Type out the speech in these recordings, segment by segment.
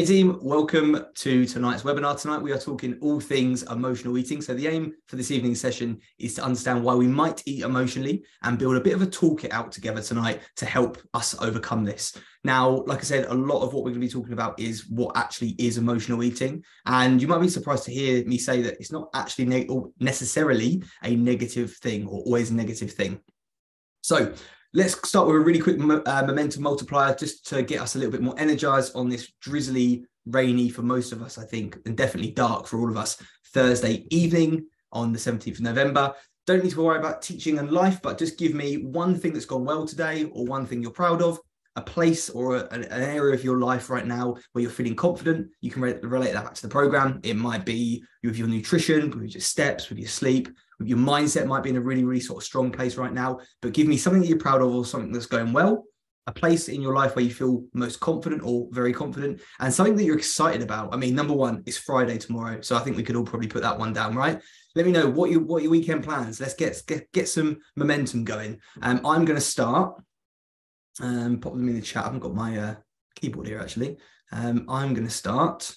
Hey team, welcome to tonight's webinar. Tonight we are talking all things emotional eating. So the aim for this evening's session is to understand why we might eat emotionally and build a bit of a toolkit out together tonight to help us overcome this. Now, like I said, a lot of what we're going to be talking about is what actually is emotional eating. And you might be surprised to hear me say that it's not actually ne necessarily a negative thing or always a negative thing. So Let's start with a really quick uh, momentum multiplier just to get us a little bit more energized on this drizzly, rainy for most of us, I think, and definitely dark for all of us Thursday evening on the 17th of November. Don't need to worry about teaching and life, but just give me one thing that's gone well today or one thing you're proud of, a place or a, an area of your life right now where you're feeling confident. You can re relate that back to the program. It might be with your nutrition, with your steps, with your sleep, your mindset might be in a really, really sort of strong place right now, but give me something that you're proud of or something that's going well, a place in your life where you feel most confident or very confident, and something that you're excited about. I mean, number one, it's Friday tomorrow, so I think we could all probably put that one down, right? Let me know what you what your weekend plans. Let's get get, get some momentum going. Um, I'm going to start. Um, pop them in the chat. I haven't got my uh, keyboard here actually. Um, I'm going to start.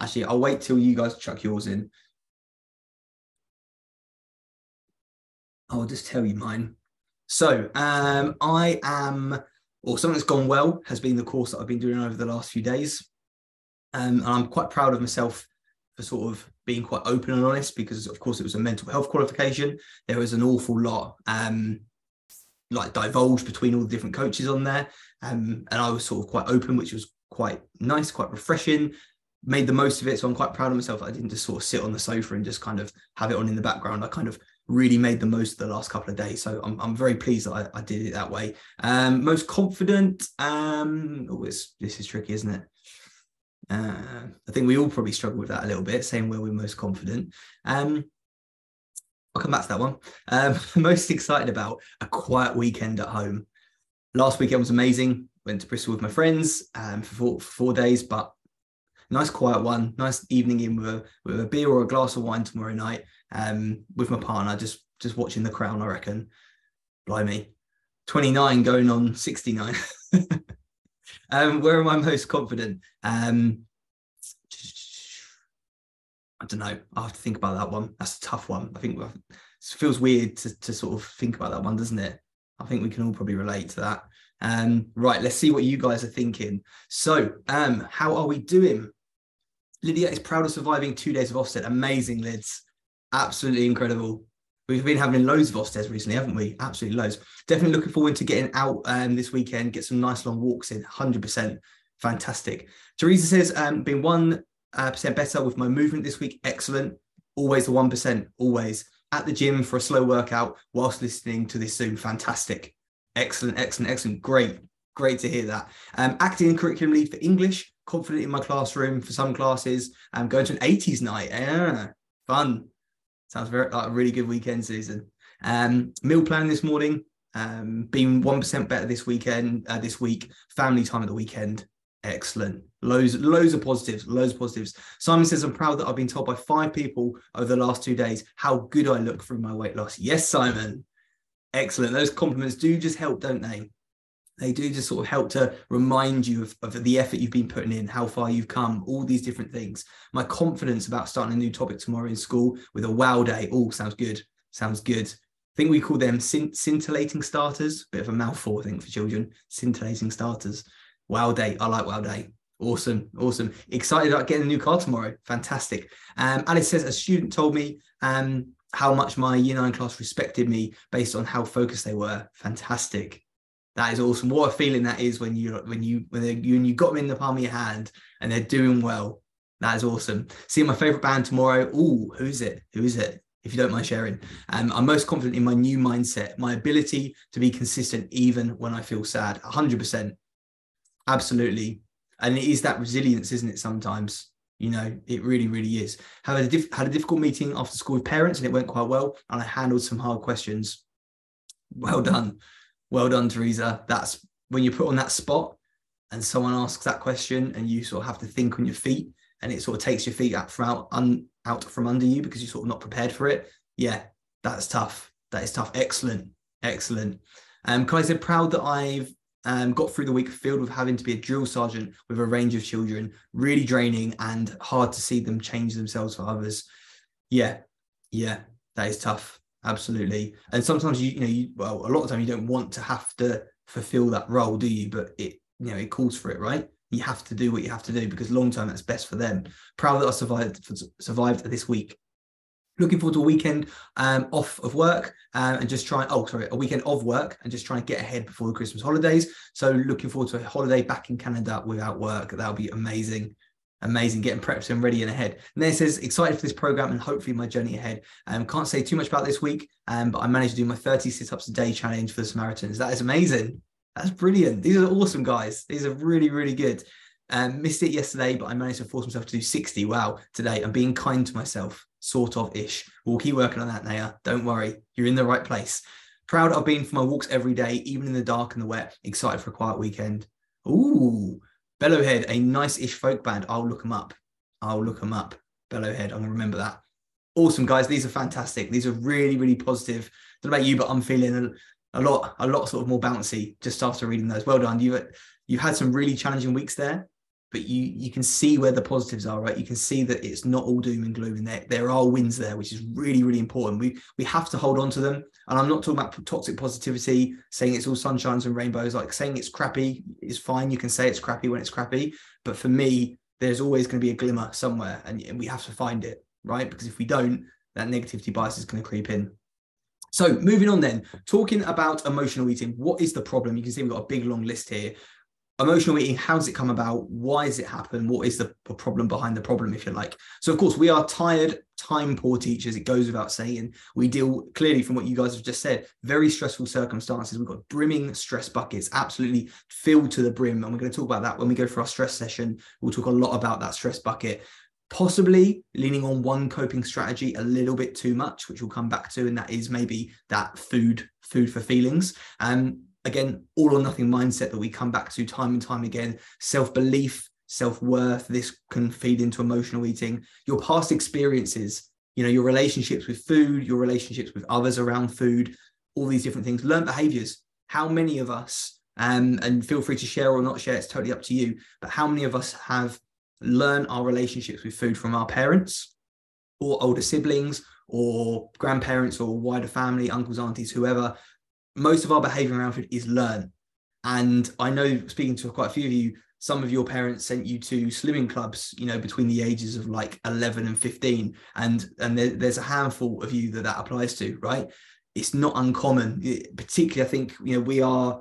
Actually, I'll wait till you guys chuck yours in. I'll just tell you mine. So um, I am, or something that's gone well has been the course that I've been doing over the last few days. Um, and I'm quite proud of myself for sort of being quite open and honest because, of course, it was a mental health qualification. There was an awful lot um, like divulged between all the different coaches on there. Um, and I was sort of quite open, which was quite nice, quite refreshing. Made the most of it. So I'm quite proud of myself. I didn't just sort of sit on the sofa and just kind of have it on in the background. I kind of really made the most of the last couple of days. So I'm, I'm very pleased that I, I did it that way. Um, most confident. Um, oh, this is tricky, isn't it? Uh, I think we all probably struggle with that a little bit, saying where we're most confident. Um, I'll come back to that one. Um, most excited about a quiet weekend at home. Last weekend was amazing. Went to Bristol with my friends um, for, four, for four days, but nice quiet one. Nice evening in with a, with a beer or a glass of wine tomorrow night um, with my partner, just just watching The Crown. I reckon. Blimey, twenty nine going on sixty nine. um, where am I most confident? Um, I don't know. I have to think about that one. That's a tough one. I think it feels weird to, to sort of think about that one, doesn't it? I think we can all probably relate to that. Um, right, let's see what you guys are thinking. So, um, how are we doing? Lydia is proud of surviving two days of Ofsted. Amazing, Lids absolutely incredible. We've been having loads of Ofsteds recently, haven't we? Absolutely loads. Definitely looking forward to getting out um, this weekend, get some nice long walks in. 100%. Fantastic. Teresa says, um, been 1% uh, better with my movement this week. Excellent. Always the 1%. Always. At the gym for a slow workout whilst listening to this Zoom. Fantastic. Excellent, excellent, excellent. Great. Great to hear that. Um, acting curriculum lead for English. Confident in my classroom for some classes. I'm going to an 80s night. Yeah, fun Sounds very like a really good weekend, Susan. Um, meal plan this morning, um, being one percent better this weekend, uh, this week. Family time at the weekend, excellent. Loads, loads of positives, loads of positives. Simon says, I'm proud that I've been told by five people over the last two days how good I look through my weight loss. Yes, Simon. Excellent. Those compliments do just help, don't they? They do just sort of help to remind you of, of, the effort you've been putting in, how far you've come, all these different things. My confidence about starting a new topic tomorrow in school with a wow day. Oh, sounds good. Sounds good. I think we call them scint- scintillating starters. Bit of a mouthful, I think, for children. Scintillating starters. Wow day. I like wow day. Awesome. Awesome. Excited about getting a new car tomorrow. Fantastic. Um, Alice says, a student told me um, how much my year nine class respected me based on how focused they were. Fantastic. That is awesome. What a feeling that is when you when you when you when you got them in the palm of your hand and they're doing well. That is awesome. Seeing my favorite band tomorrow. Oh, who's it? Who is it? If you don't mind sharing, um, I'm most confident in my new mindset, my ability to be consistent even when I feel sad. 100%, absolutely, and it is that resilience, isn't it? Sometimes, you know, it really, really is. Had a diff- had a difficult meeting after school with parents, and it went quite well, and I handled some hard questions. Well done well done, Teresa. That's when you're put on that spot and someone asks that question and you sort of have to think on your feet and it sort of takes your feet out from out, un, out from under you because you're sort of not prepared for it. Yeah, that's tough. That is tough. Excellent. Excellent. Um, Kai said, proud that I've Um, got through the week filled with having to be a drill sergeant with a range of children, really draining and hard to see them change themselves for others. Yeah, yeah, that is tough. Absolutely. And sometimes you, you know, you well, a lot of time you don't want to have to fulfill that role, do you? But it, you know, it calls for it, right? You have to do what you have to do because long term that's best for them. Proud that I survived survived this week looking forward to a weekend um, off of work um, and just trying oh sorry a weekend of work and just trying to get ahead before the christmas holidays so looking forward to a holiday back in canada without work that'll be amazing amazing getting prepped and ready and ahead and then it says excited for this program and hopefully my journey ahead um, can't say too much about this week um, but i managed to do my 30 sit-ups a day challenge for the samaritans that is amazing that's brilliant these are awesome guys these are really really good um, missed it yesterday, but I managed to force myself to do 60. Wow, today I'm being kind to myself sort of ish. We'll keep working on that, Naya. Don't worry, you're in the right place. Proud I've been for my walks every day, even in the dark and the wet. Excited for a quiet weekend. Ooh, Bellowhead, a nice-ish folk band. I'll look them up. I'll look them up. Bellowhead, I'm gonna remember that. Awesome, guys. These are fantastic. These are really, really positive. Don't know about you, but I'm feeling a, lot, a lot sort of more bouncy just after reading those. Well done. You you've had some really challenging weeks there but you you can see where the positives are right? You can see that it's not all doom and gloom and there, there are wins there which is really really important. We we have to hold on to them. And i'm not talking about toxic positivity saying it's all sunshines and rainbows like saying it's crappy is fine. You can say it's crappy when it's crappy but for me there's always going to be a glimmer somewhere and, and we have to find it right? Because if we don't that negativity bias is going to creep in. So moving on then, talking about emotional eating, what is the problem? You can see we've got a big long list here emotional eating how does it come about? Why does it happen? What is the problem behind the problem if you like? So of course we are tired time poor teachers it goes without saying. We deal clearly from what you guys have just said very stressful circumstances. We've got brimming stress buckets absolutely filled to the brim and we're going to talk about that when we go for our stress session. We'll talk a lot about that stress bucket. Possibly leaning on one coping strategy a little bit too much which we'll come back to and that is maybe that food food for feelings. Um again, all or nothing mindset that we come back to time and time again, self belief, self worth. This can feed into emotional eating. Your past experiences, you know, your relationships with food, your relationships with others around food, all these different things, learned behaviors. How many of us, um, and feel free to share or not share, it's totally up to you, but how many of us have learned our relationships with food from our parents or older siblings or grandparents or wider family, uncles, aunties, whoever, most of our behavior around food is learned. And I know speaking to quite a few of you, some of your parents sent you to slimming clubs, you know, between the ages of like 11 and 15. And, and there, there's a handful of you that that applies to, right? It's not uncommon, it, particularly, I think, you know, we are,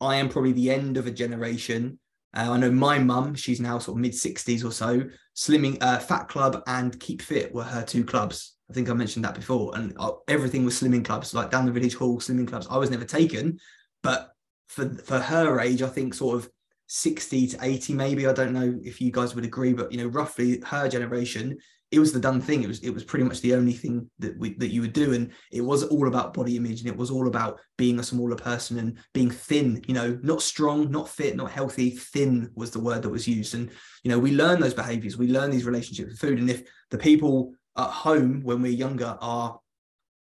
I am probably the end of a generation. Uh, I know my mum, she's now sort of mid 60s or so, slimming, uh, Fat Club and Keep Fit were her two clubs. I think I mentioned that before. And uh, everything was slimming clubs, like down the village hall, slimming clubs. I was never taken, but for for her age, I think sort of 60 to 80, maybe. I don't know if you guys would agree, but you know, roughly her generation, it was the done thing. It was it was pretty much the only thing that we that you would do. And it was all about body image and it was all about being a smaller person and being thin, you know, not strong, not fit, not healthy. Thin was the word that was used. And you know, we learn those behaviors, we learn these relationships with food. And if the people at home when we're younger are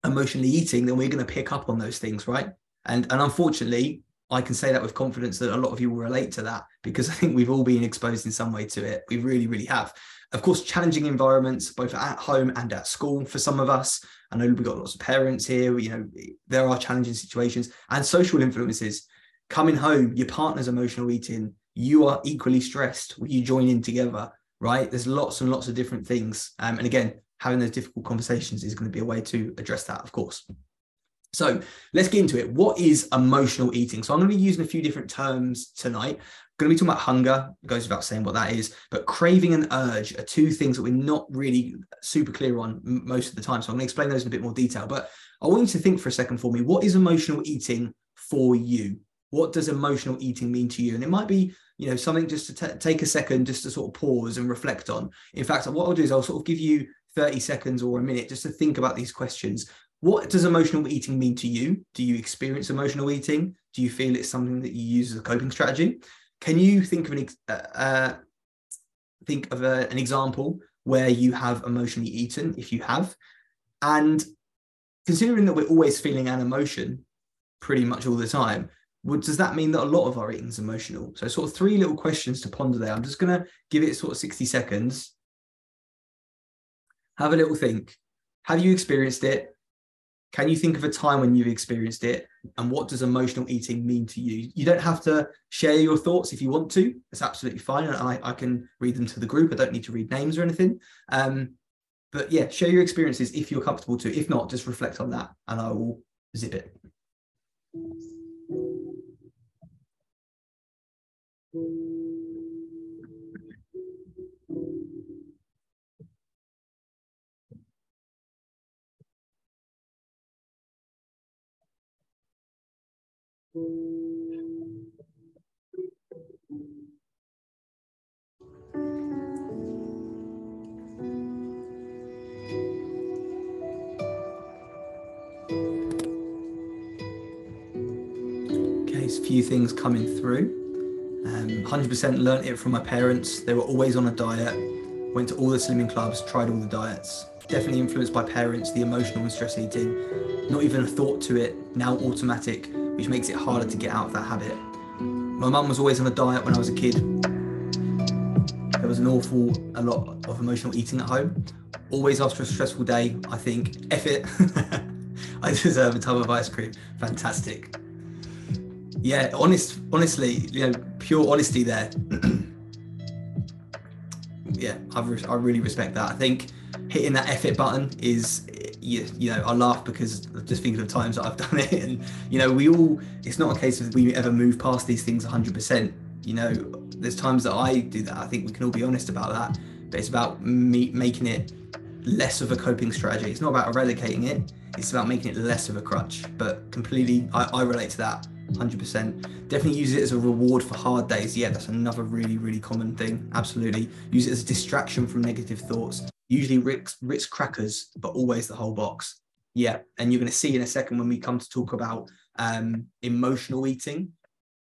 emotionally eating, then we're going to pick up on those things, right? And and unfortunately, I can say that with confidence that a lot of you will relate to that because I think we've all been exposed in some way to it. We really, really have. Of course, challenging environments, both at home and at school for some of us. I know we've got lots of parents here, you know, there are challenging situations and social influences. Coming home, your partner's emotional eating, you are equally stressed. You join in together, right? There's lots and lots of different things. Um, and again, having those difficult conversations is going to be a way to address that, of course. So let's get into it. What is emotional eating? So I'm going to be using a few different terms tonight. I'm going to be talking about hunger, goes without saying what that is, but craving and urge are two things that we're not really super clear on most of the time. So I'm going to explain those in a bit more detail. But I want you to think for a second for me what is emotional eating for you? What does emotional eating mean to you? And it might be you know something just to t- take a second just to sort of pause and reflect on in fact what i'll do is i'll sort of give you 30 seconds or a minute just to think about these questions. What does emotional eating mean to you? Do you experience emotional eating? Do you feel it's something that you use as a coping strategy? Can you think of an uh, uh, think of a, an example where you have emotionally eaten, if you have, and considering that we're always feeling an emotion pretty much all the time, does that mean that a lot of our eating is emotional? So, sort of three little questions to ponder there. I'm just going to give it sort of 60 seconds. Have a little think. Have you experienced it? Can you think of a time when you've experienced it? And what does emotional eating mean to you? You don't have to share your thoughts if you want to. It's absolutely fine. And I, I can read them to the group. I don't need to read names or anything. Um, but yeah, share your experiences if you're comfortable to. If not, just reflect on that and I will zip it. Okay, a few things coming through. Um, 100% learnt it from my parents. They were always on a diet, went to all the slimming clubs, tried all the diets. Definitely influenced by parents, the emotional and stress eating. Not even a thought to it, now automatic, which makes it harder to get out of that habit. My mum was always on a diet when I was a kid. There was an awful a lot of emotional eating at home. Always after a stressful day, I think, F it. I deserve a tub of ice cream. Fantastic. Yeah, honest, honestly, you know, pure honesty there. yeah, I've, I really respect that. I think hitting that it button is, you, you know, I laugh because just thinking of times that I've done it. And, you know, we all, it's not a case of we ever move past these things 100%. You know, there's times that I do that. I think we can all be honest about that. But it's about me making it less of a coping strategy. It's not about eradicating it. It's about making it less of a crutch. But completely, I, I relate to that 100%. Definitely use it as a reward for hard days. Yeah, that's another really, really common thing. Absolutely. Use it as a distraction from negative thoughts. Usually Ritz, Ritz crackers, but always the whole box. Yeah. And you're going to see in a second when we come to talk about um, emotional eating,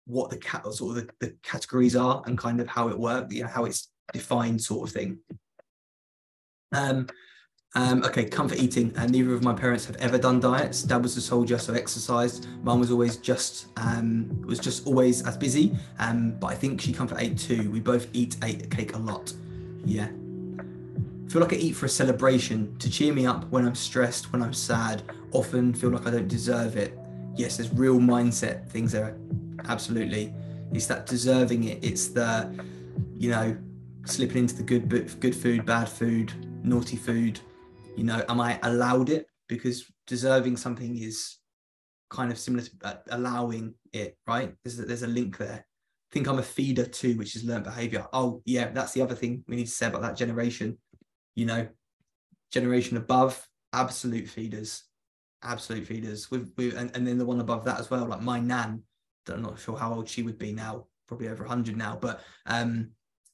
what the cat sort of the, the categories are and kind of how it works, you know, how it's defined sort of thing. Um, um, okay, comfort eating. Uh, neither of my parents have ever done diets. Dad was a soldier, so exercised. Mum was always just um, was just always as busy. Um, but I think she comfort ate too. We both eat ate cake a lot. Yeah. Feel like I eat for a celebration to cheer me up when I'm stressed, when I'm sad. Often feel like I don't deserve it. Yes, there's real mindset things there. Absolutely. It's that deserving it. It's the, you know, slipping into the good good food, bad food, naughty food you know am i allowed it because deserving something is kind of similar to uh, allowing it right there's a, there's a link there I think i'm a feeder too which is learned behavior oh yeah that's the other thing we need to say about that generation you know generation above absolute feeders absolute feeders with, and, and then the one above that as well like my nan i'm not sure how old she would be now probably over 100 now but um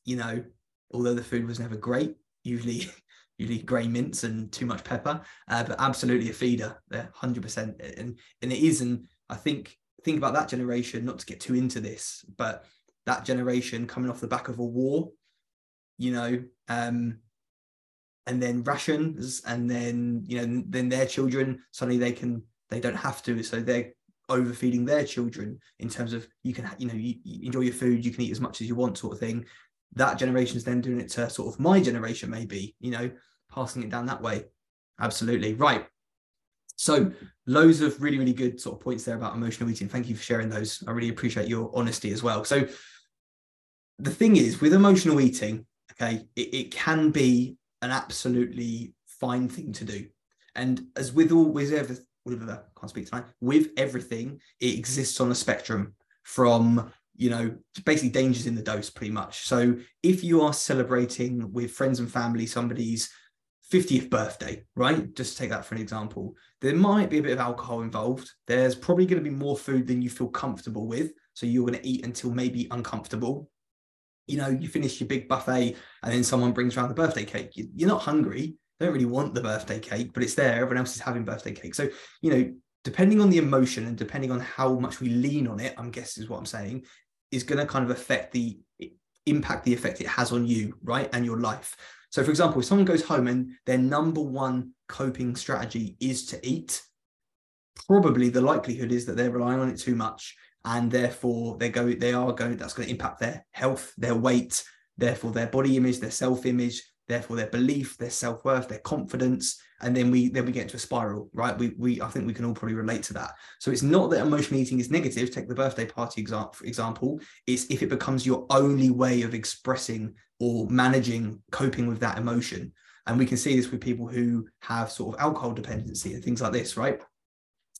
you know although the food was never great usually usually grey mints and too much pepper, uh, but absolutely a feeder there, hundred percent. And and it is, and I think think about that generation. Not to get too into this, but that generation coming off the back of a war, you know, um, and then rations, and then you know, then their children suddenly they can they don't have to, so they're overfeeding their children in terms of you can you know you, you enjoy your food, you can eat as much as you want, sort of thing that generation is then doing it to sort of my generation, maybe, you know, passing it down that way. Absolutely. Right. So loads of really, really good sort of points there about emotional eating. Thank you for sharing those. I really appreciate your honesty as well. So the thing is with emotional eating, okay, it, it can be an absolutely fine thing to do. And as with all with everything, can't speak tonight, with everything, it exists on a spectrum from you know, basically dangers in the dose pretty much. So if you are celebrating with friends and family somebody's 50th birthday, right? Just take that for an example. There might be a bit of alcohol involved. There's probably going to be more food than you feel comfortable with. So you're going to eat until maybe uncomfortable. You know, you finish your big buffet and then someone brings around the birthday cake. You're not hungry. They don't really want the birthday cake, but it's there. Everyone else is having birthday cake. So, you know, depending on the emotion and depending on how much we lean on it, I'm guessing is what I'm saying, is going to kind of affect the impact the effect it has on you, right? And your life. So, for example, if someone goes home and their number one coping strategy is to eat, probably the likelihood is that they're relying on it too much and therefore they go they are going that's going to impact their health their weight therefore their body image their self-image therefore their belief their self-worth their confidence. And then we then we get into a spiral right? We we i think we can all probably relate to that. So it's not that emotional eating is negative. Take the birthday party example for example. It's if it becomes your only way of expressing or managing coping with that emotion. And we can see this with people who have sort of alcohol dependency and things like this right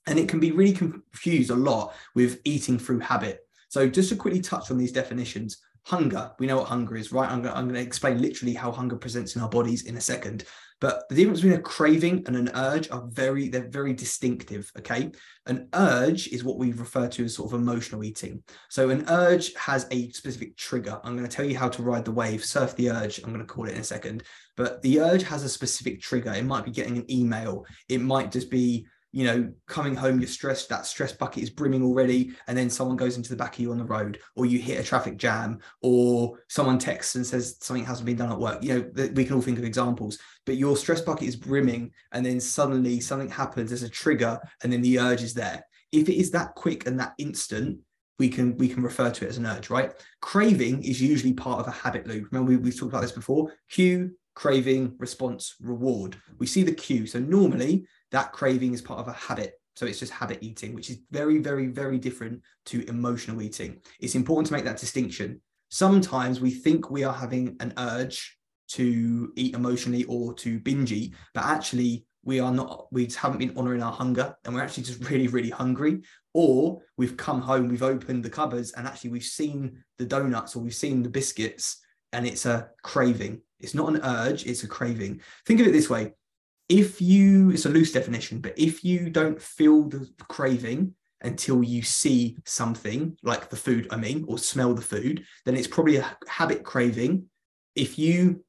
and it can be really confused a lot with eating through habit so just to quickly touch on these definitions hunger we know what hunger is right i'm, going to explain literally how hunger presents in our bodies in a second but the difference between a craving and an urge are very, they're very distinctive. Okay. An urge is what we refer to as sort of emotional eating. So an urge has a specific trigger. I'm going to tell you how to ride the wave, surf the urge. I'm going to call it in a second. But the urge has a specific trigger. It might be getting an email. It might just be you know, coming home, you're stressed, that stress bucket is brimming already, and then someone goes into the back of you on the road, or you hit a traffic jam, or someone texts and says something hasn't been done at work. You know, th- we can all think of examples, but your stress bucket is brimming, and then suddenly something happens, there's a trigger, and then the urge is there. If it is that quick and that instant, we can we can refer to it as an urge, right? Craving is usually part of a habit loop. Remember, we, we've talked about this before. Cue, craving, response, reward. We see the cue. So normally that craving is part of a habit. So it's just habit eating, which is very, very, very different to emotional eating. It's important to make that distinction. Sometimes we think we are having an urge to eat emotionally or to binge eat, but actually we are not, we haven't been honoring our hunger and we're actually just really, really hungry. Or we've come home, we've opened the cupboards and actually we've seen the donuts or we've seen the biscuits and it's a craving. It's not an urge, it's a craving. Think of it this way if you it's a loose definition but if you don't feel the craving until you see something like the food i mean or smell the food then it's probably a habit craving. If you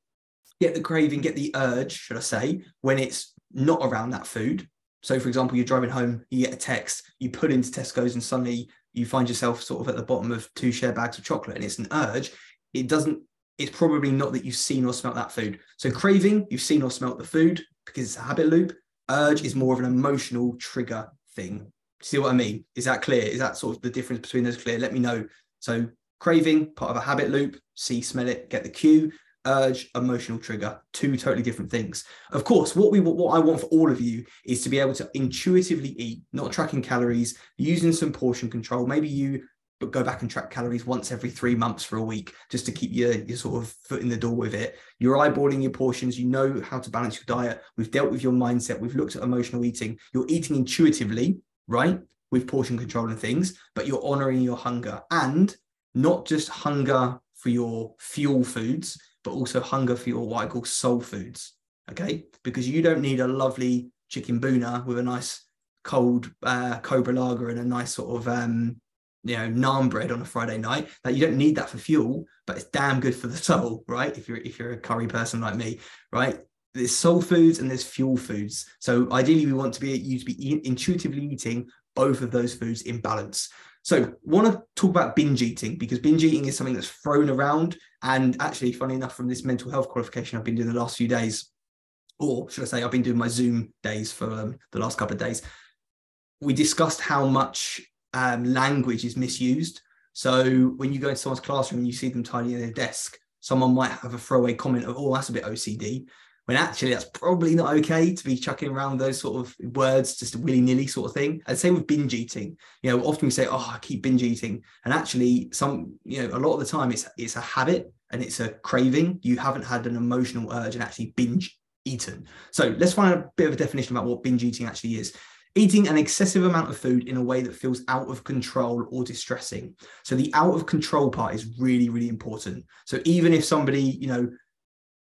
get the craving get the urge should i say when it's not around that food. So for example you're driving home you get a text you put into tesco's and suddenly you find yourself sort of at the bottom of two share bags of chocolate and it's an urge. It doesn't it's probably not that you've seen or smelt that food. So craving you've seen or smelt the food because it's a habit loop. Urge is more of an emotional trigger thing. See what I mean? Is that clear? Is that sort of the difference between those clear? Let me know. So craving, part of a habit loop, see, smell it, get the cue. Urge, emotional trigger, two totally different things. Of course, what we what I want for all of you is to be able to intuitively eat, not tracking calories, using some portion control. Maybe you but go back and track calories once every three months for a week just to keep your, your sort of foot in the door with it. You're eyeballing your portions. You know how to balance your diet. We've dealt with your mindset. We've looked at emotional eating. You're eating intuitively, right? With portion control and things, but you're honoring your hunger and not just hunger for your fuel foods, but also hunger for your what I call soul foods. Okay. Because you don't need a lovely chicken bhuna with a nice cold uh, cobra lager and a nice sort of um, you know naan bread on a friday night that you don't need that for fuel but it's damn good for the soul right? If you're if you're a curry person like me right? There's soul foods and there's fuel foods. So ideally we want to be you to be intuitively eating both of those foods in balance. So want to talk about binge eating because binge eating is something that's thrown around and actually funny enough from this mental health qualification i've been doing the last few days or should i say i've been doing my zoom days for um, the last couple of days we discussed how much um, language is misused. So when you go into someone's classroom and you see them tidying their desk, someone might have a throwaway comment of, "Oh, that's a bit OCD," when actually that's probably not okay to be chucking around those sort of words just a willy nilly sort of thing. And same with binge eating. You know, often we say, "Oh, I keep binge eating," and actually, some you know, a lot of the time it's it's a habit and it's a craving. You haven't had an emotional urge and actually binge eaten. So let's find a bit of a definition about what binge eating actually is eating an excessive amount of food in a way that feels out of control or distressing. So the out of control part is really, really important. So even if somebody, you know,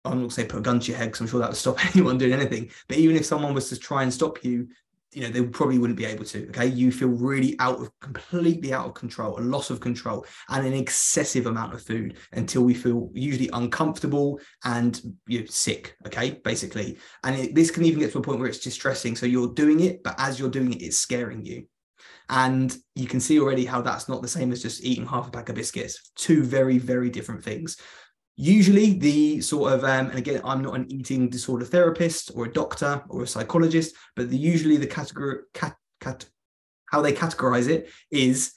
I'm not going to say put a gun to your head because I'm sure that would stop anyone doing anything. But even if someone was to try and stop you, you know they probably wouldn't be able to okay? You feel really out of completely out of control a loss of control and an excessive amount of food until we feel usually uncomfortable and you know, sick okay? Basically. And it, this can even get to a point where it's distressing. So you're doing it but as you're doing it it's scaring you. And you can see already how that's not the same as just eating half a pack of biscuits. Two very very different things Usually, the sort of, um, and again, I'm not an eating disorder therapist or a doctor or a psychologist, but the, usually the category, cat, cat, how they categorize it is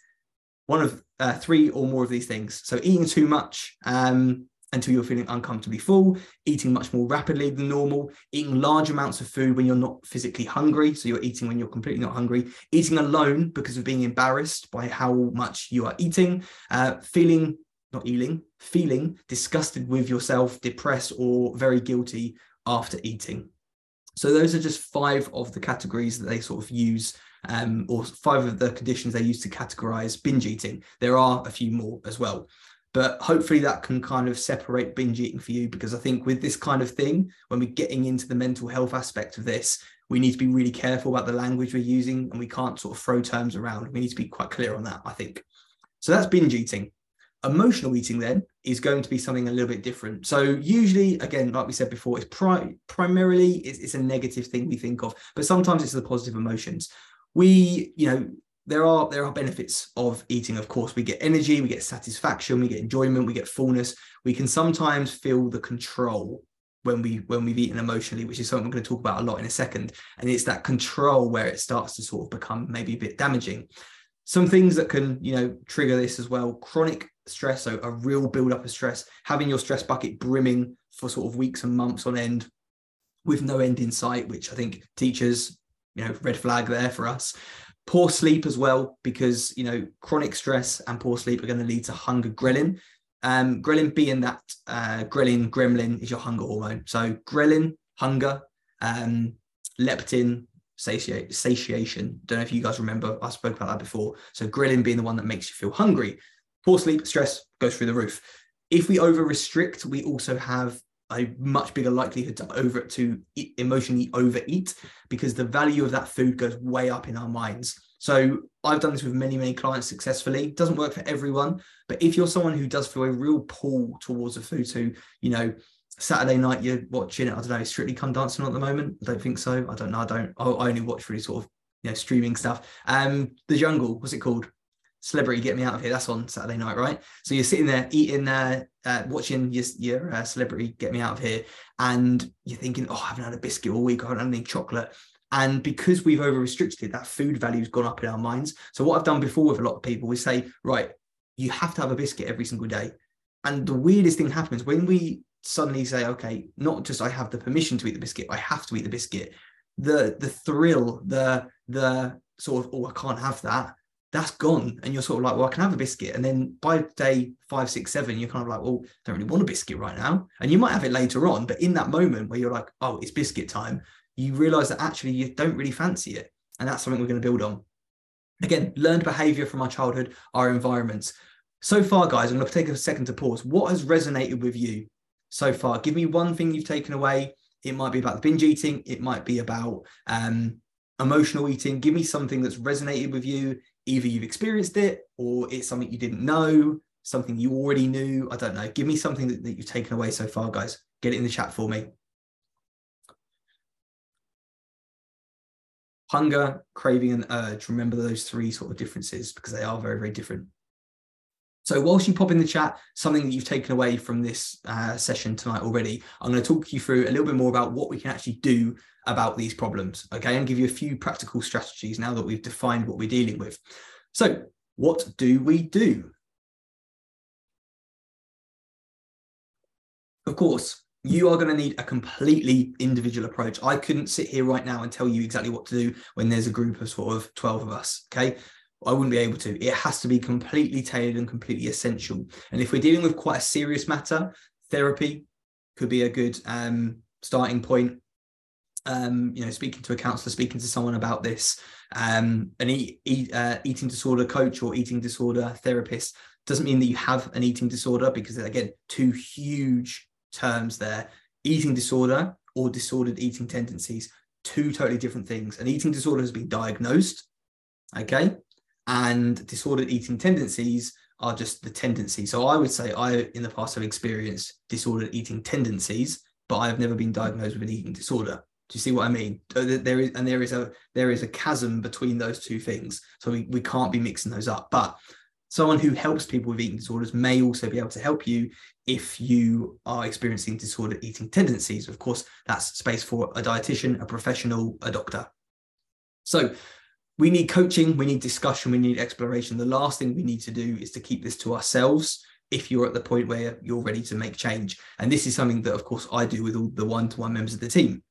one of uh, three or more of these things. So eating too much um, until you're feeling uncomfortably full, eating much more rapidly than normal, eating large amounts of food when you're not physically hungry. So you're eating when you're completely not hungry, eating alone because of being embarrassed by how much you are eating, uh, feeling not eating, feeling disgusted with yourself, depressed, or very guilty after eating. So those are just five of the categories that they sort of use, um, or five of the conditions they use to categorize binge eating. There are a few more as well. But hopefully that can kind of separate binge eating for you because I think with this kind of thing, when we're getting into the mental health aspect of this, we need to be really careful about the language we're using and we can't sort of throw terms around. We need to be quite clear on that, I think. So that's binge eating. Emotional eating then is going to be something a little bit different. So usually, again, like we said before, it's pri- primarily it's, it's a negative thing we think of, but sometimes it's the positive emotions. We, you know, there are there are benefits of eating of course we get energy we get satisfaction we get enjoyment we get fullness we can sometimes feel the control when we when we've eaten emotionally which is something we're going to talk about a lot in a second and it's that control where it starts to sort of become maybe a bit damaging some things that can you know trigger this as well chronic stress so a real build up of stress having your stress bucket brimming for sort of weeks and months on end with no end in sight which i think teachers you know red flag there for us. Poor sleep as well because you know chronic stress and poor sleep are going to lead to hunger ghrelin. Um ghrelin being that uh ghrelin gremlin is your hunger hormone. So ghrelin hunger um leptin satiate, satiation. Don't know if you guys remember i spoke about that before. So ghrelin being the one that makes you feel hungry poor sleep stress goes through the roof if we over restrict we also have a much bigger likelihood to over to emotionally overeat because the value of that food goes way up in our minds. So I've done this with many, many clients successfully. It doesn't work for everyone, but if you're someone who does feel a real pull towards a food, so you know, Saturday night you're watching it, I don't know, Strictly Come Dancing at the moment. I don't think so. I don't know. I don't. I only watch really sort of you know streaming stuff. Um, The Jungle, what's it called? Celebrity Get Me Out of Here. That's on Saturday night, right? So you're sitting there eating, uh, uh, watching your, your uh, Celebrity Get Me Out of Here, and you're thinking, oh, I haven't had a biscuit all week. I haven't had any chocolate. And because we've over restricted, that food value's gone up in our minds. So what I've done before with a lot of people is say, right, you have to have a biscuit every single day. And the weirdest thing happens when we suddenly say, okay, not just I have the permission to eat the biscuit, I have to eat the biscuit. The the thrill, the the sort of, oh, I can't have that that's gone. And you're sort of like, well, I can have a biscuit. And then by day five, six, seven, you're kind of like, well, I don't really want a biscuit right now. And you might have it later on, but in that moment where you're like, oh, it's biscuit time, you realize that actually you don't really fancy it. And that's something we're going to build on. Again, learned behavior from our childhood, our environments. So far, guys, I'm going to take a second to pause. What has resonated with you so far? Give me one thing you've taken away. It might be about the binge eating. It might be about um, emotional eating. Give me something that's resonated with you either you've experienced it or it's something you didn't know, something you already knew. I don't know. Give me something that, that you've taken away so far, guys. Get it in the chat for me. Hunger, craving, and urge. Remember those three sort of differences because they are very, very different. So, whilst you pop in the chat something that you've taken away from this uh, session tonight already, I'm going to talk you through a little bit more about what we can actually do about these problems, okay, and give you a few practical strategies now that we've defined what we're dealing with. So, what do we do? Of course, you are going to need a completely individual approach. I couldn't sit here right now and tell you exactly what to do when there's a group of sort of 12 of us, okay? I wouldn't be able to. It has to be completely tailored and completely essential. And if we're dealing with quite a serious matter, therapy could be a good um, starting point um, you know, speaking to a counselor, speaking to someone about this, um, an eat, eat, uh, eating disorder coach or eating disorder therapist doesn't mean that you have an eating disorder because again, two huge terms there: eating disorder or disordered eating tendencies. Two totally different things. An eating disorder has been diagnosed, okay, and disordered eating tendencies are just the tendency. So I would say I, in the past, have experienced disordered eating tendencies, but I have never been diagnosed with an eating disorder. Do you see what I mean? There is and there is a there is a chasm between those two things. So we, we can't be mixing those up. But someone who helps people with eating disorders may also be able to help you if you are experiencing disordered eating tendencies. Of course, that's space for a dietitian, a professional, a doctor. So we need coaching, we need discussion, we need exploration. The last thing we need to do is to keep this to ourselves if you're at the point where you're ready to make change. And this is something that, of course, I do with all the one-to-one members of the team.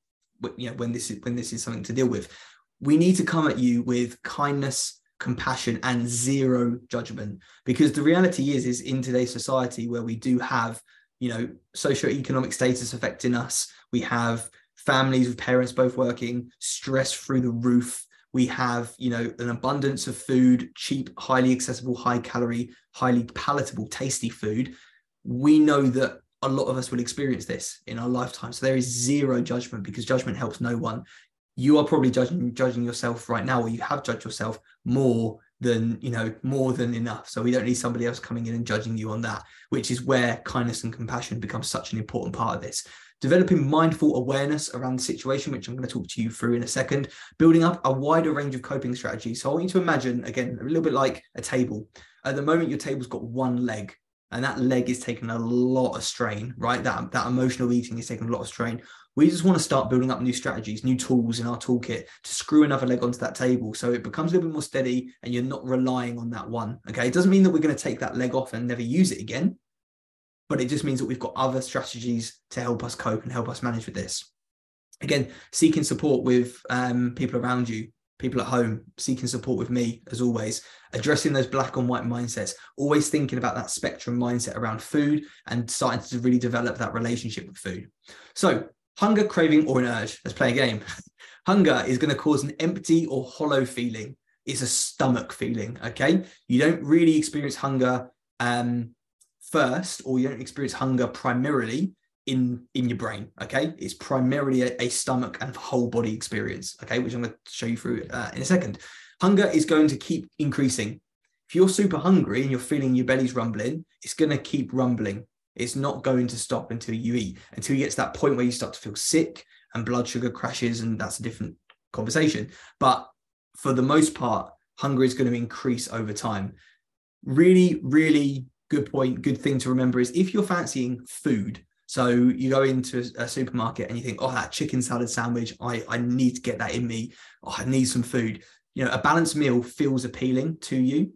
You know, when this is when this is something to deal with, we need to come at you with kindness, compassion, and zero judgment. Because the reality is, is in today's society where we do have, you know, socioeconomic status affecting us, we have families with parents both working, stress through the roof we have you know an abundance of food cheap highly accessible high calorie highly palatable tasty food. We know that a lot of us will experience this in our lifetime. So there is zero judgment because judgment helps no one. You are probably judging judging yourself right now or you have judged yourself more than you know more than enough so we don't need somebody else coming in and judging you on that which is where kindness and compassion becomes such an important part of this developing mindful awareness around the situation, which I'm going to talk to you through in a second, building up a wider range of coping strategies. So I want you to imagine, again, a little bit like a table. At the moment, your table's got one leg, and that leg is taking a lot of strain, right? That, that emotional eating is taking a lot of strain. We just want to start building up new strategies, new tools in our toolkit to screw another leg onto that table so it becomes a little bit more steady and you're not relying on that one. Okay. It doesn't mean that we're going to take that leg off and never use it again but it just means that we've got other strategies to help us cope and help us manage with this. Again, seeking support with um, people around you, people at home, seeking support with me, as always, addressing those black and white mindsets, always thinking about that spectrum mindset around food and starting to really develop that relationship with food. So, hunger, craving, or an urge, let's play a game. hunger is going to cause an empty or hollow feeling. It's a stomach feeling, okay? You don't really experience hunger um, first or you don't experience hunger primarily in in your brain okay it's primarily a, a stomach and whole body experience okay which i'm going to show you through uh, in a second hunger is going to keep increasing if you're super hungry and you're feeling your belly's rumbling it's going to keep rumbling it's not going to stop until you eat until you get to that point where you start to feel sick and blood sugar crashes and that's a different conversation but for the most part hunger is going to increase over time really really good point, good thing to remember is if you're fancying food, so you go into a supermarket and you think, oh, that chicken salad sandwich, I, I need to get that in me. Oh, I need some food. You know, a balanced meal feels appealing to you.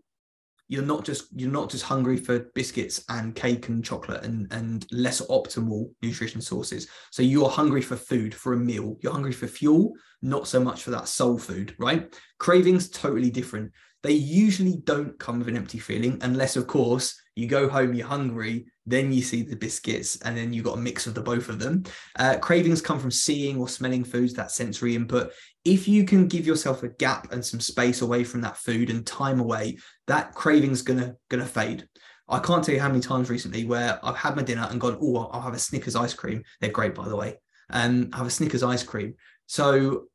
You're not just you're not just hungry for biscuits and cake and chocolate and and less optimal nutrition sources. So you're hungry for food for a meal. You're hungry for fuel, not so much for that soul food, right? Cravings totally different. They usually don't come with an empty feeling, unless, of course, you go home, you're hungry, then you see the biscuits, and then you've got a mix of the both of them. Uh, cravings come from seeing or smelling foods, that sensory input. If you can give yourself a gap and some space away from that food and time away, that craving's gonna gonna fade. I can't tell you how many times recently where I've had my dinner and gone, oh, I'll have a Snickers ice cream. They're great, by the way. And um, have a Snickers ice cream. So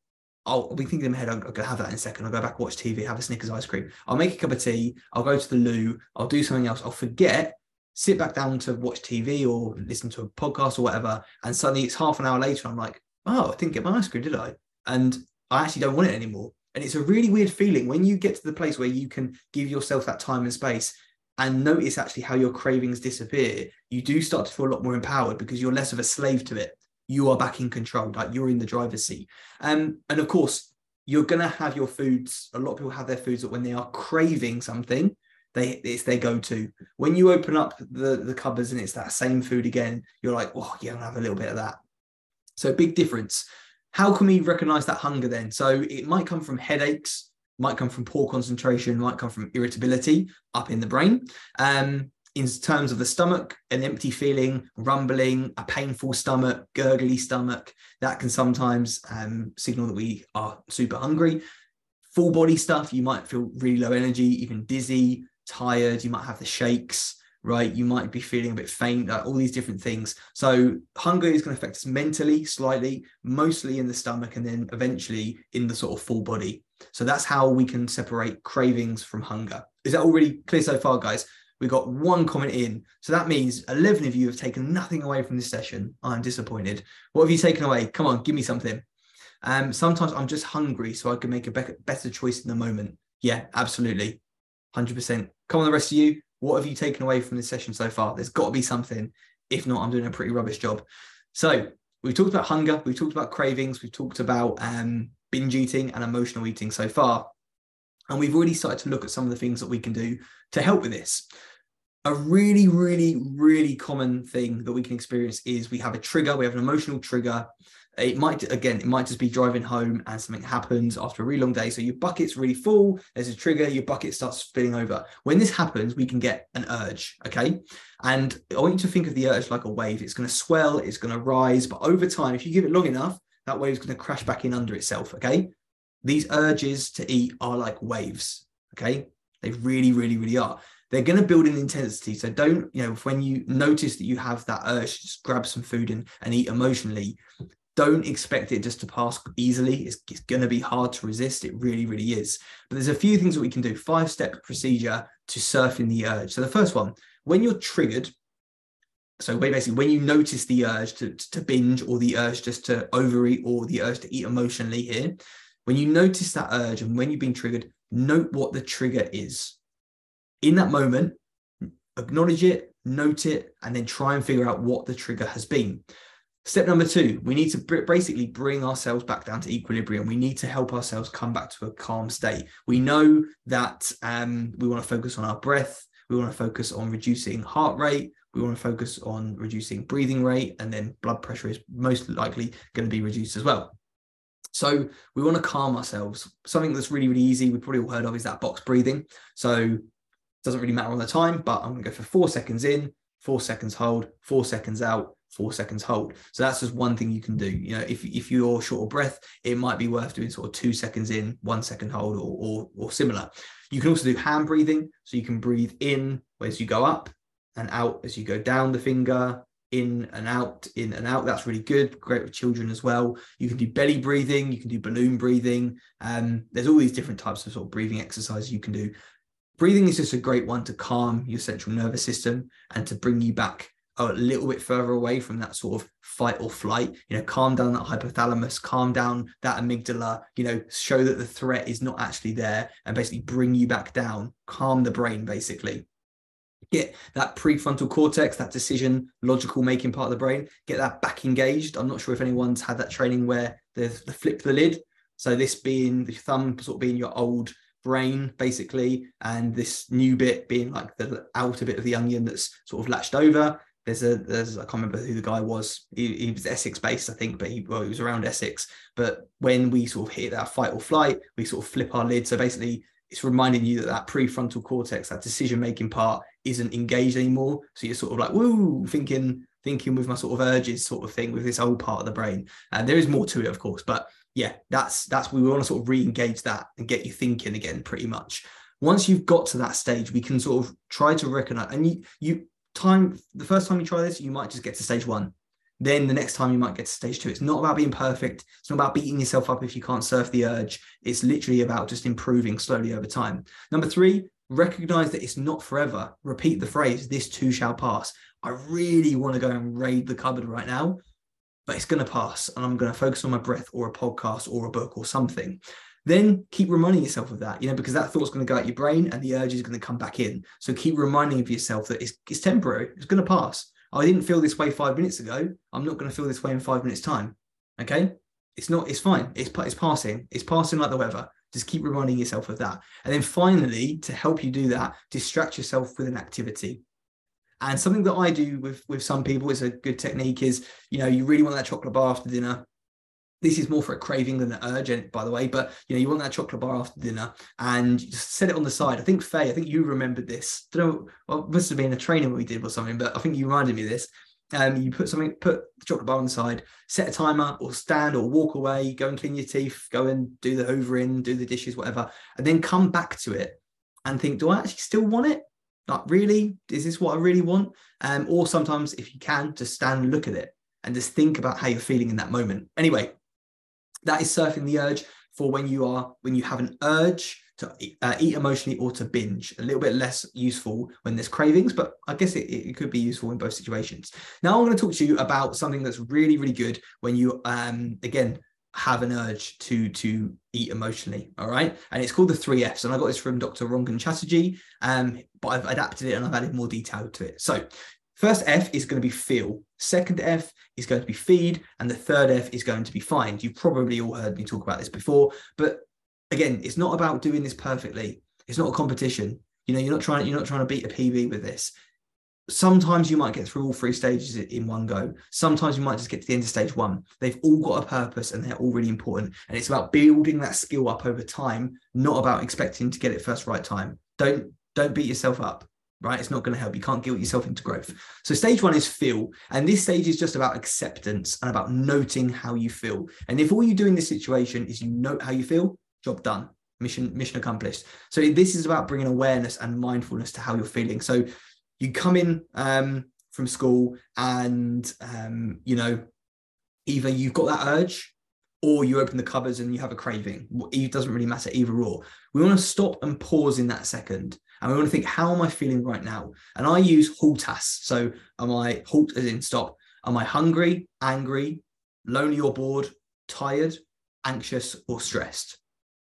I'll be thinking in my head, I'm, gonna have that in a second. I'll go back, watch TV, have a Snickers ice cream. I'll make a cup of tea. I'll go to the loo. I'll do something else. I'll forget, sit back down to watch TV or listen to a podcast or whatever. And suddenly it's half an hour later. I'm like, oh, I didn't get my ice cream, did I? And I actually don't want it anymore. And it's a really weird feeling when you get to the place where you can give yourself that time and space and notice actually how your cravings disappear. You do start to feel a lot more empowered because you're less of a slave to it you are back in control, like you're in the driver's seat. Um, and of course, you're gonna have your foods. A lot of people have their foods that when they are craving something, they it's their go-to. When you open up the the cupboards and it's that same food again, you're like, oh yeah, I'll have a little bit of that. So big difference. How can we recognize that hunger then? So it might come from headaches, might come from poor concentration, might come from irritability up in the brain. Um, in terms of the stomach, an empty feeling, rumbling, a painful stomach, gurgly stomach, that can sometimes um, signal that we are super hungry. Full body stuff, you might feel really low energy, even dizzy, tired, you might have the shakes, right? You might be feeling a bit faint, all these different things. So, hunger is going to affect us mentally, slightly, mostly in the stomach, and then eventually in the sort of full body. So, that's how we can separate cravings from hunger. Is that already clear so far, guys? We got one comment in. So that means 11 of you have taken nothing away from this session. I'm disappointed. What have you taken away? Come on, give me something. Um, sometimes I'm just hungry so I can make a be- better choice in the moment. Yeah, absolutely. 100%. Come on, the rest of you. What have you taken away from this session so far? There's got to be something. If not, I'm doing a pretty rubbish job. So we've talked about hunger. We've talked about cravings. We've talked about um, binge eating and emotional eating so far. And we've already started to look at some of the things that we can do to help with this. A really, really, really common thing that we can experience is we have a trigger, we have an emotional trigger. It might, again, it might just be driving home and something happens after a really long day. So your bucket's really full, there's a trigger, your bucket starts spilling over. When this happens, we can get an urge, okay? And I want you to think of the urge like a wave. It's going to swell, it's going to rise, but over time, if you give it long enough, that wave's going to crash back in under itself, okay? these urges to eat are like waves. Okay. They really, really, really are. They're going to build in intensity. So don't, you know, when you notice that you have that urge, just grab some food and, and eat emotionally. Don't expect it just to pass easily. It's, it's going to be hard to resist. It really, really is. But there's a few things that we can do. Five step procedure to surfing the urge. So the first one, when you're triggered, so basically when you notice the urge to, to binge or the urge just to overeat or the urge to eat emotionally here when you notice that urge and when you've been triggered, note what the trigger is. In that moment, acknowledge it, note it, and then try and figure out what the trigger has been. Step number two, we need to basically bring ourselves back down to equilibrium. We need to help ourselves come back to a calm state. We know that um, we want to focus on our breath. We want to focus on reducing heart rate. We want to focus on reducing breathing rate, and then blood pressure is most likely going to be reduced as well. So we want to calm ourselves. Something that's really, really easy, we've probably all heard of, is that box breathing. So it doesn't really matter on the time, but I'm going to go for four seconds in, four seconds hold, four seconds out, four seconds hold. So that's just one thing you can do. You know, if, if you're short of breath, it might be worth doing sort of two seconds in, one second hold, or, or, or similar. You can also do hand breathing. So you can breathe in as you go up and out as you go down the finger, in and out, in and out. That's really good. Great with children as well. You can do belly breathing, you can do balloon breathing. Um, there's all these different types of sort of breathing exercises you can do. Breathing is just a great one to calm your central nervous system and to bring you back a little bit further away from that sort of fight or flight. You know, calm down that hypothalamus, calm down that amygdala, you know, show that the threat is not actually there and basically bring you back down, calm the brain basically get that prefrontal cortex, that decision logical making part of the brain, get that back engaged. I'm not sure if anyone's had that training where they flip the lid. So this being the thumb sort of being your old brain basically, and this new bit being like the outer bit of the onion that's sort of latched over. There's a there's I can't remember who the guy was. He, he was Essex based, I think, but he well he was around Essex. But when we sort of hit that fight or flight, we sort of flip our lid. So basically, it's reminding you that that prefrontal cortex, that decision making part, isn't engaged anymore. So you're sort of like, woo, thinking, thinking with my sort of urges, sort of thing, with this old part of the brain. And there is more to it, of course, but yeah, that's that's we want to sort of re-engage that and get you thinking again, pretty much. Once you've got to that stage, we can sort of try to recognize. And you, you time the first time you try this, you might just get to stage one. Then the next time you might get to stage two. It's not about being perfect. It's not about beating yourself up if you can't surf the urge. It's literally about just improving slowly over time. Number three, recognize that it's not forever. Repeat the phrase, this too shall pass. I really want to go and raid the cupboard right now, but it's going to pass. And I'm going to focus on my breath or a podcast or a book or something. Then keep reminding yourself of that, you know, because that thought's going to go out your brain and the urge is going to come back in. So keep reminding of yourself that it's, it's temporary, it's going to pass. I didn't feel this way five minutes ago. I'm not going to feel this way in five minutes' time. Okay. It's not, it's fine. It's, it's passing. It's passing like the weather. Just keep reminding yourself of that. And then finally, to help you do that, distract yourself with an activity. And something that I do with with some people is a good technique is, you know, you really want that chocolate bar after dinner. This is more for a craving than an urgent, by the way. But you know, you want that chocolate bar after dinner, and just set it on the side. I think Faye, I think you remembered this. I don't know, well, must have been a training we did or something, but I think you reminded me of this um, you put something, put the chocolate bar on the side, set a timer or stand or walk away, go and clean your teeth, go and do the hoovering, do the dishes, whatever, and then come back to it and think, do I actually still want it? Like, really? Is this what I really want? Um, or sometimes, if you can, just stand and look at it and just think about how you're feeling in that moment. Anyway, that is surfing the urge for when you are, when you have an urge to uh, eat emotionally or to binge. A little bit less useful when there's cravings, but I guess it, it could be useful in both situations. Now I'm going to talk to you about something that's really, really good when you, um, again, have an urge to to eat emotionally. All right, and it's called the three Fs, and I got this from Dr. Rangan Chatterjee, um, but I've adapted it and I've added more detail to it. So. First F is going to be feel. Second F is going to be feed. And the third F is going to be find. You've probably all heard me talk about this before, but again, it's not about doing this perfectly. It's not a competition. You know, you're not trying, you're not trying to beat a PB with this. Sometimes you might get through all three stages in one go. Sometimes you might just get to the end of stage one. They've all got a purpose and they're all really important. And it's about building that skill up over time, not about expecting to get it first right time. Don't don't beat yourself up right? It's not going to help. You can't guilt yourself into growth. So stage one is feel. And this stage is just about acceptance and about noting how you feel. And if all you do in this situation is you note how you feel, job done. Mission, mission accomplished. So this is about bringing awareness and mindfulness to how you're feeling. So you come in um, from school and um, you know, either you've got that urge or you open the cupboards and you have a craving. It doesn't really matter either or. We want to stop and pause in that second and we want to think, how am I feeling right now? And I use haltas. So am I halt as in stop? Am I hungry, angry, lonely or bored, tired, anxious, or stressed?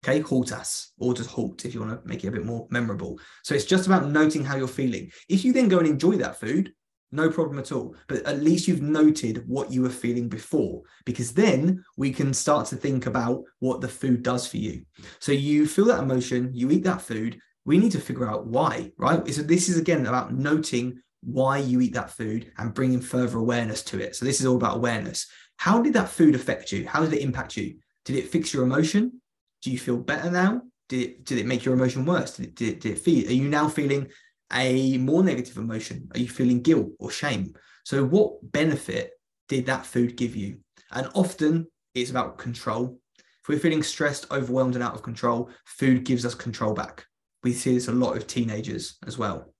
Okay, halt us, or just halt if you want to make it a bit more memorable. So it's just about noting how you're feeling. If you then go and enjoy that food, no problem at all. But at least you've noted what you were feeling before, because then we can start to think about what the food does for you. So you feel that emotion, you eat that food, we need to figure out why, right? So this is again about noting why you eat that food and bringing further awareness to it. So this is all about awareness. How did that food affect you? How did it impact you? Did it fix your emotion? Do you feel better now? Did it, did it make your emotion worse? Did it, did it, did it feel? Are you now feeling a more negative emotion? Are you feeling guilt or shame? So what benefit did that food give you? And often it's about control. If we're feeling stressed, overwhelmed, and out of control, food gives us control back we see this a lot with teenagers as well.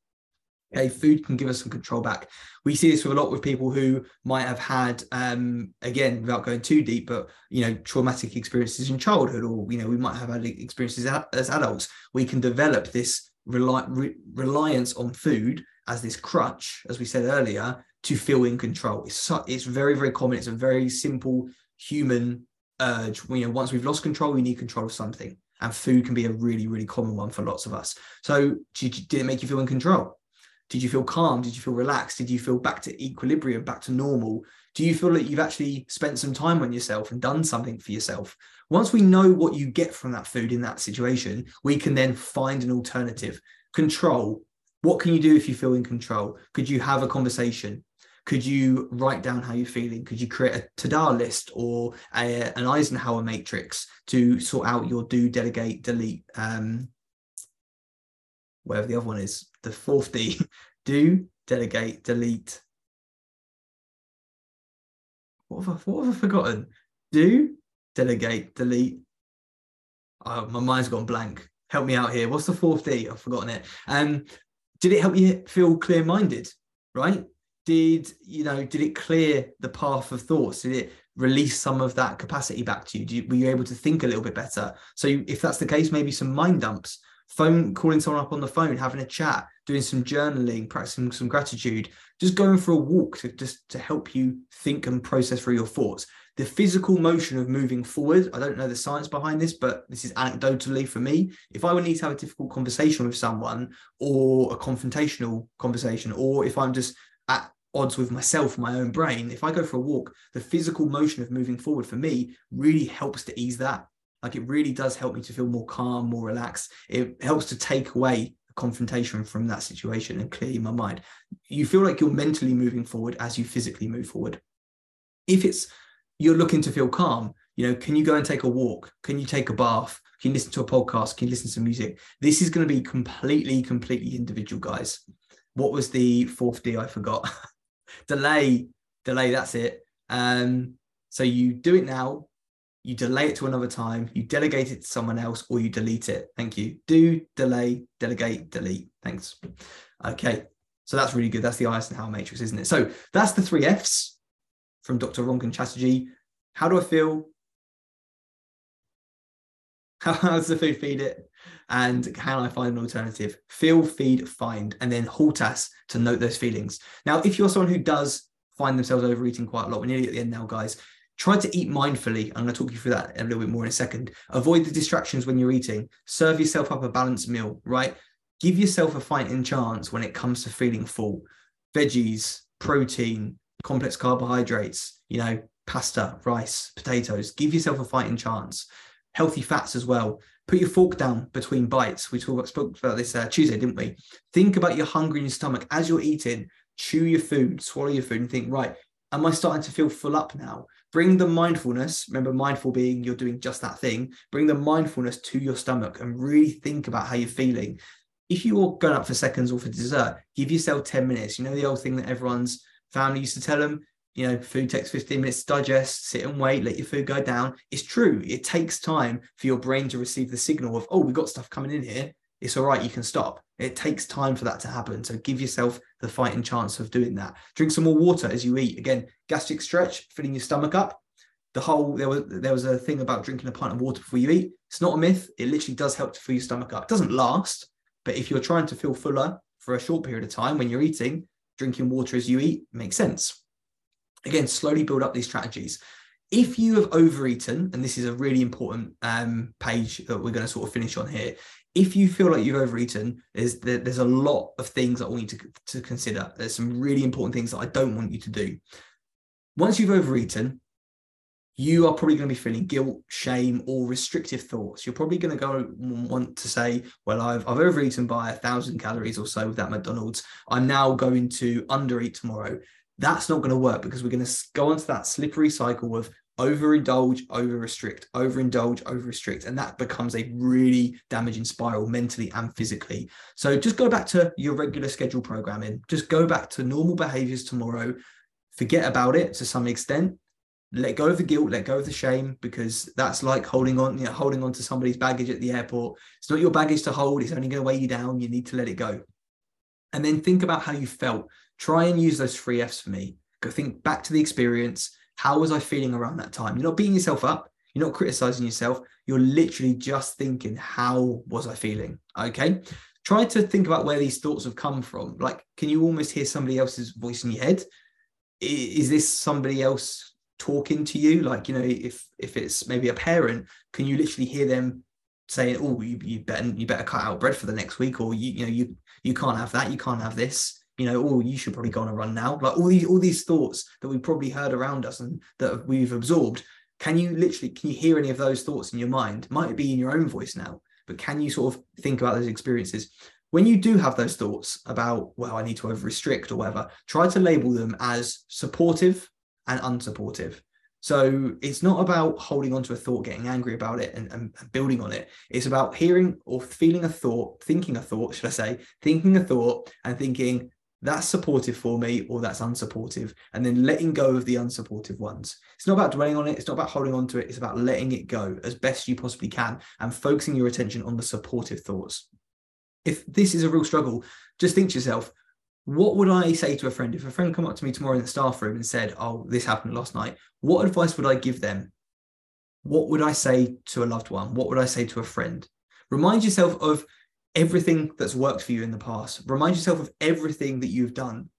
Okay, food can give us some control back. We see this with a lot with people who might have had, um, again, without going too deep, but you know, traumatic experiences in childhood, or you know, we might have had experiences as adults. We can develop this rely, re- reliance on food as this crutch, as we said earlier, to feel in control. It's it's very very common. It's a very simple human urge. You know, once we've lost control, we need control of something and food can be a really really common one for lots of us so did it make you feel in control did you feel calm? Did you feel relaxed? Did you feel back to equilibrium back to normal? Do you feel that you've actually spent some time on yourself and done something for yourself? Once we know what you get from that food in that situation we can then find an alternative. Control. What can you do if you feel in control? Could you have a conversation? Could you write down how you're feeling? Could you create a to-do list or a, an Eisenhower matrix to sort out your do, delegate, delete, um, whatever the other one is, the fourth D, do, delegate, delete. What have I, what have I forgotten? Do, delegate, delete. Oh, my mind's gone blank. Help me out here. What's the fourth D? I've forgotten it. Um, did it help you feel clear-minded? Right? did you know did it clear the path of thoughts did it release some of that capacity back to you, you were you able to think a little bit better so if that's the case maybe some mind dumps phone calling someone up on the phone having a chat doing some journaling practicing some gratitude just going for a walk to just to help you think and process through your thoughts the physical motion of moving forward i don't know the science behind this but this is anecdotally for me if i would need to have a difficult conversation with someone or a confrontational conversation or if i'm just at odds with myself, my own brain, if I go for a walk, the physical motion of moving forward for me really helps to ease that. Like it really does help me to feel more calm, more relaxed. It helps to take away confrontation from that situation and clear my mind. You feel like you're mentally moving forward as you physically move forward. If it's you're looking to feel calm, you know, can you go and take a walk? Can you take a bath? Can you listen to a podcast? Can you listen to music? This is going to be completely, completely individual, guys what was the fourth D I forgot? delay, delay, that's it. Um, so you do it now, you delay it to another time, you delegate it to someone else, or you delete it. Thank you. Do, delay, delegate, delete. Thanks. Okay. So that's really good. That's the Eisenhower matrix, isn't it? So that's the three F's from Dr. Rangan Chatterjee. How do I feel? How does the food feed it? And can I find an alternative? Feel, feed, find, and then halt us to note those feelings. Now, if you're someone who does find themselves overeating quite a lot, we're nearly at the end now, guys. Try to eat mindfully. I'm going to talk you through that a little bit more in a second. Avoid the distractions when you're eating. Serve yourself up a balanced meal, right? Give yourself a fighting chance when it comes to feeling full. Veggies, protein, complex carbohydrates, you know, pasta, rice, potatoes. Give yourself a fighting chance healthy fats as well. Put your fork down between bites. We talked spoke about this uh, Tuesday, didn't we? Think about your hunger in your stomach as you're eating. Chew your food, swallow your food, and think, right, am I starting to feel full up now? Bring the mindfulness. Remember, mindful being you're doing just that thing. Bring the mindfulness to your stomach and really think about how you're feeling. If you're going up for seconds or for dessert, give yourself 10 minutes. You know, the old thing that everyone's family used to tell them you know, food takes 15 minutes to digest, sit and wait, let your food go down. It's true. It takes time for your brain to receive the signal of, oh, we've got stuff coming in here. It's all right, you can stop. It takes time for that to happen. So give yourself the fighting chance of doing that. Drink some more water as you eat. Again, gastric stretch, filling your stomach up. The whole there was there was a thing about drinking a pint of water before you eat. It's not a myth. It literally does help to fill your stomach up. It doesn't last, but if you're trying to feel fuller for a short period of time when you're eating, drinking water as you eat makes sense. Again, slowly build up these strategies. If you have overeaten, and this is a really important um, page that we're going to sort of finish on here. If you feel like you've overeaten, there's there's a lot of things that I want you to, to consider. There's some really important things that I don't want you to do. Once you've overeaten, you are probably going to be feeling guilt, shame, or restrictive thoughts. You're probably going to go want to say, Well, I've, I've overeaten by a thousand calories or so with that McDonald's. I'm now going to undereat tomorrow. That's not going to work because we're going to go into that slippery cycle of overindulge, over restrict, overindulge, over restrict. And that becomes a really damaging spiral mentally and physically. So just go back to your regular schedule programming. Just go back to normal behaviors tomorrow. Forget about it to some extent. Let go of the guilt, let go of the shame, because that's like holding on, you know, holding on to somebody's baggage at the airport. It's not your baggage to hold, it's only going to weigh you down. You need to let it go. And then think about how you felt try and use those three F's for me. Go think back to the experience. How was I feeling around that time? You're not beating yourself up. You're not criticizing yourself. You're literally just thinking, how was I feeling? Okay. Try to think about where these thoughts have come from. Like, can you almost hear somebody else's voice in your head? Is this somebody else talking to you? Like, you know, if if it's maybe a parent, can you literally hear them saying, "Oh, you, you better you better cut out bread for the next week," or you you know you you can't have that, you can't have this you know, oh, you should probably go on a run now. Like all these all these thoughts that we've probably heard around us and that we've absorbed. Can you literally can you hear any of those thoughts in your mind? Might be in your own voice now, but can you sort of think about those experiences? When you do have those thoughts about, well, I need to over restrict or whatever, try to label them as supportive and unsupportive. So it's not about holding on to a thought, getting angry about it and, and, building on it. It's about hearing or feeling a thought, thinking a thought, should I say, thinking a thought and thinking, that's supportive for me or that's unsupportive and then letting go of the unsupportive ones. It's not about dwelling on it it's not about holding on to it it's about letting it go as best you possibly can and focusing your attention on the supportive thoughts. If this is a real struggle just think to yourself what would i say to a friend? If a friend come up to me tomorrow in the staff room and said oh this happened last night what advice would i give them? What would i say to a loved one? What would i say to a friend? Remind yourself of everything that's worked for you in the past. Remind yourself of everything that you've done.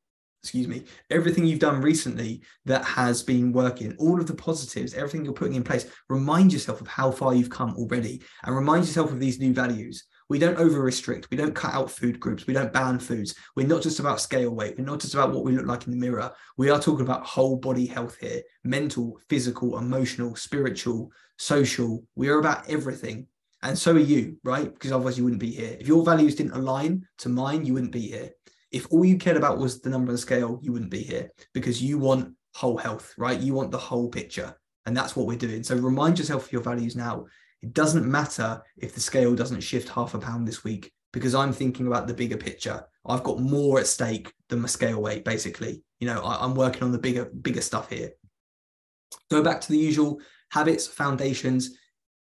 Excuse me, everything you've done recently that has been working, all of the positives, everything you're putting in place. Remind yourself of how far you've come already and remind yourself of these new values. We don't over restrict. We don't cut out food groups. We don't ban foods. We're not just about scale weight. We're not just about what we look like in the mirror. We are talking about whole body health here mental, physical, emotional, spiritual, social. We are about everything. And so are you, right? Because otherwise you wouldn't be here. If your values didn't align to mine, you wouldn't be here. If all you cared about was the number the scale, you wouldn't be here because you want whole health, right? You want the whole picture. And that's what we're doing. So remind yourself of your values now. It doesn't matter if the scale doesn't shift half a pound this week because I'm thinking about the bigger picture. I've got more at stake than my scale weight, basically. You know, I, am working on the bigger, bigger stuff here. Go back to the usual habits, foundations.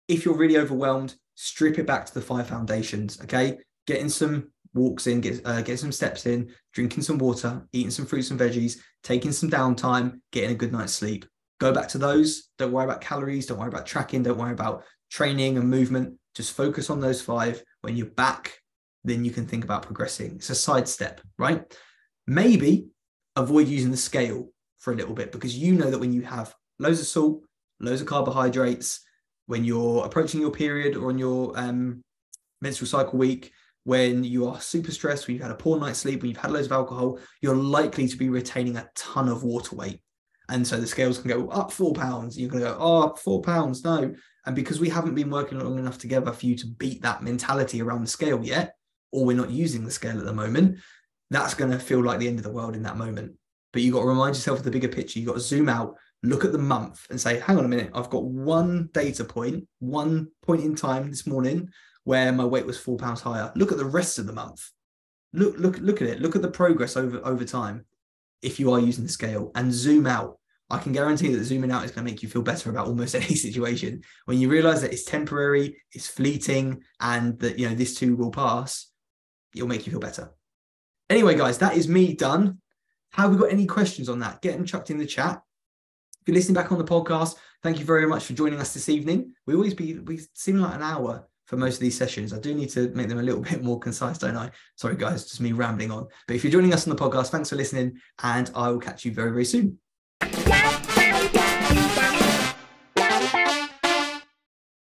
If you're really overwhelmed, strip it back to the five foundations. Okay, getting some walks in, get uh, getting some steps in, drinking some water, eating some fruits and veggies, taking some downtime, getting a good night's sleep. Go back to those. Don't worry about calories. Don't worry about tracking. Don't worry about training and movement. Just focus on those five. When you're back, then you can think about progressing. It's a side step, right? Maybe avoid using the scale for a little bit because you know that when you have loads of salt, loads of carbohydrates, when you're approaching your period or on your um, menstrual cycle week, when you are super stressed, when you've had a poor night's sleep, when you've had loads of alcohol, you're likely to be retaining a ton of water weight. And so the scales can go up four pounds. You're going to go, oh, four pounds. No. And because we haven't been working long enough together for you to beat that mentality around the scale yet, or we're not using the scale at the moment, that's going to feel like the end of the world in that moment. But you've got to remind yourself of the bigger picture. You've got to zoom out, look at the month, and say, hang on a minute, I've got one data point, one point in time this morning where my weight was four pounds higher. Look at the rest of the month. Look, look, look at it. Look at the progress over over time. If you are using the scale and zoom out, I can guarantee that zooming out is going to make you feel better about almost any situation. When you realize that it's temporary, it's fleeting, and that you know this too will pass, it'll make you feel better. Anyway, guys, that is me done. Have we got any questions on that? Get them chucked in the chat. If you're listening back on the podcast, thank you very much for joining us this evening. We always be we seem like an hour for most of these sessions. I do need to make them a little bit more concise, don't I? Sorry, guys, just me rambling on. But if you're joining us on the podcast, thanks for listening, and I will catch you very, very soon.